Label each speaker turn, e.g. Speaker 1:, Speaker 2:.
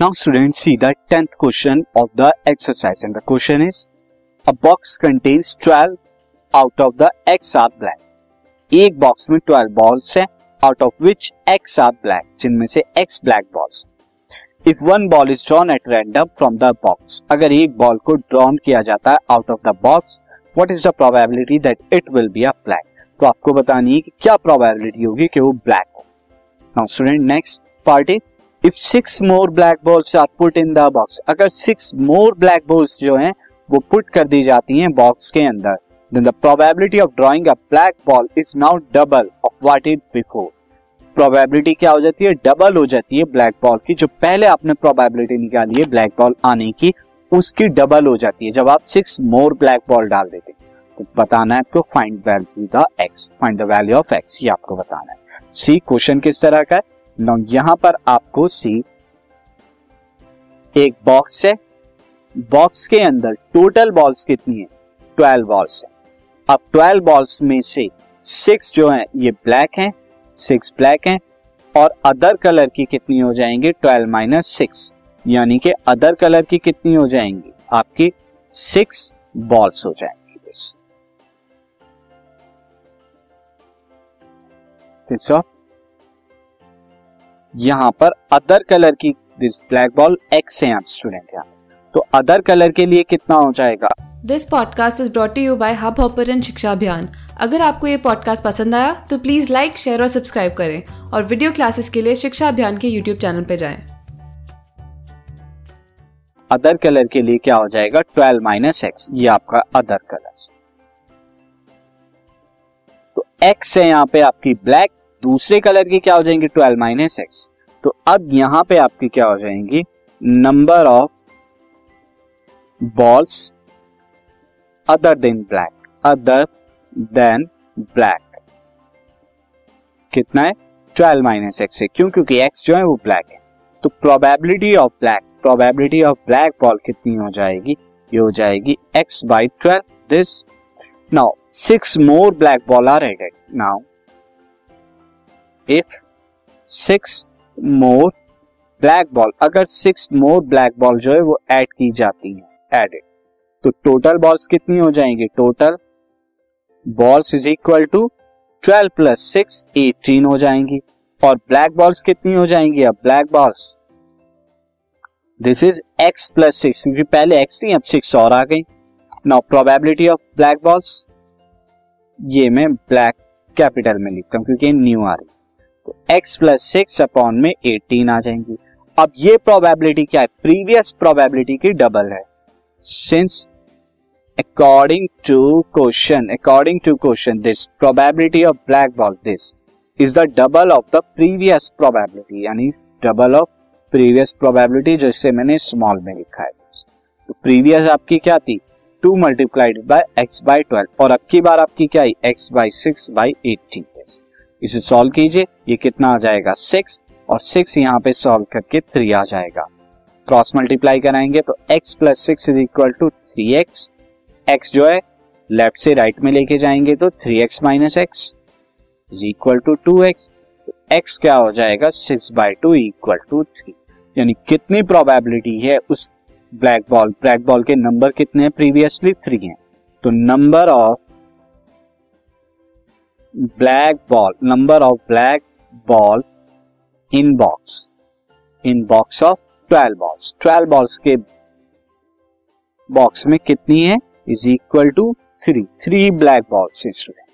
Speaker 1: Now students see the 10th question of the exercise and the question is a box contains 12 out of the x are black. एक box में 12 balls हैं out of which x are black जिनमें से x black balls. If one ball is drawn at random from the box अगर एक ball को drawn किया जाता है out of the box what is the probability that it will be a black तो आपको बतानी है कि क्या प्रोबेबिलिटी होगी कि वो ब्लैक हो now student next part is if six more black balls are put in the box अगर सिक्स मोर ब्लैक बॉल्स जो हैं, वो पुट कर दी जाती हैं बॉक्स के अंदर then the probability of drawing a black ball is now double of what it before probability क्या हो जाती है? डबल हो जाती है ब्लैक बॉल की, जो पहले आपने प्रोबेबिलिटी निकाली है ब्लैक बॉल आने की, उसकी डबल हो जाती है जब आप सिक्स मोर ब्लैक बॉल डाल देते हैं। तो बताना है आपको find value the x find the value of x ये आपको बताना है। सी क्वेश्चन किस तरह का है? नो यहाँ पर आपको सी एक बॉक्स है। बॉक्स के अंदर टोटल बॉल्स कितनी है? ट्वेल्व बॉल्स है। अब ट्वेल्व बॉल्स में से सिक्स जो है, ये ब्लैक है। सिक्स ब्लैक है। और अदर कलर की कितनी हो जाएँगे? ट्वेल्व माइनस सिक्स यानी कि अदर कलर की कितनी हो जाएँगी? आपकी सिक्स बॉल्स हो जाएँगी बस। यहाँ पर अदर कलर की दिस ब्लैक बॉल एक्स है स्टूडेंट यहाँ तो अदर कलर के लिए कितना हो जाएगा?
Speaker 2: This podcast is brought you by Hubhopper Shiksha Abhiyan अगर आपको ये पॉडकास्ट पसंद आया तो प्लीज़ लाइक शेयर और सब्सक्राइब करें और वीडियो क्लासेस के लिए शिक्षा अभियान के यूट्यूब चैनल पर जाएँ।
Speaker 1: अदर कलर के लिए क्या हो जाएगा? ट्वेल्व माइनस एक्स ये आपका अदर कलर तो एक्स है यहाँ पे आपकी ब्लैक दूसरे कलर की क्या हो जाएँगी? Twelve minus x. तो अब यहाँ पे आपकी क्या हो जाएँगी? Number of balls other than black. Other than black. कितना है? ट्वेल्व माइनस एक्स है क्यों? क्योंकि एक्स जो है वो ब्लैक है। तो probability of black probability of black ball कितनी हो जाएगी? ये हो जाएगी x by twelve this now six more black ball are added now if six more black ball अगर सिक्स मोर ब्लैक बॉल जो है वो ऐड की जाती है एडेड तो टोटल बॉल्स कितनी हो जाएँगी? Total balls is equal to twelve plus six eighteen हो जाएँगी. और ब्लैक बॉल्स कितनी हो जाएँगी? अब black balls this is x plus six क्योंकि पहले एक्स थी, अब सिक्स और आ गई. Now probability of black balls ये मैं ब्लैक कैपिटल में लिखता हूँ, क्योंकि न्यू आ रही तो x प्लस सिक्स अपॉन में 18 आ जाएँगी। अब ये प्रोबेबिलिटी क्या है? प्रीवियस प्रोबेबिलिटी की डबल है। Since according to question according to question this probability of black ball this is the double of the previous probability यानी डबल ऑफ़ प्रीवियस प्रोबेबिलिटी जिससे मैंने स्मॉल में लिखा है। तो प्रीवियस आपकी क्या थी? Two multiplied by x by twelve और अब की बार आपकी क्या आई? X by six by eighteen इसे सॉल्व कीजिए। ये कितना आ जाएगा? सिक्स और सिक्स यहाँ पे सॉल्व करके थ्री आ जाएगा। क्रॉस मल्टीप्लाई कराएँगे तो x plus six is equal to three x x जो है लेफ़्ट से राइट में लेके जाएँगे तो three x minus x is equal to two x x क्या हो जाएगा? Six by two equal to three यानी कितनी प्रोबेबिलिटी है उस ब्लैक बॉल ब्लैक बॉल के नंबर कितने हैं? प्रीवियसली थ्री हैं। तो number of black ball number of black ball in box in box of twelve balls twelve balls के बॉक्स में कितनी है? Is equal to three three black balls student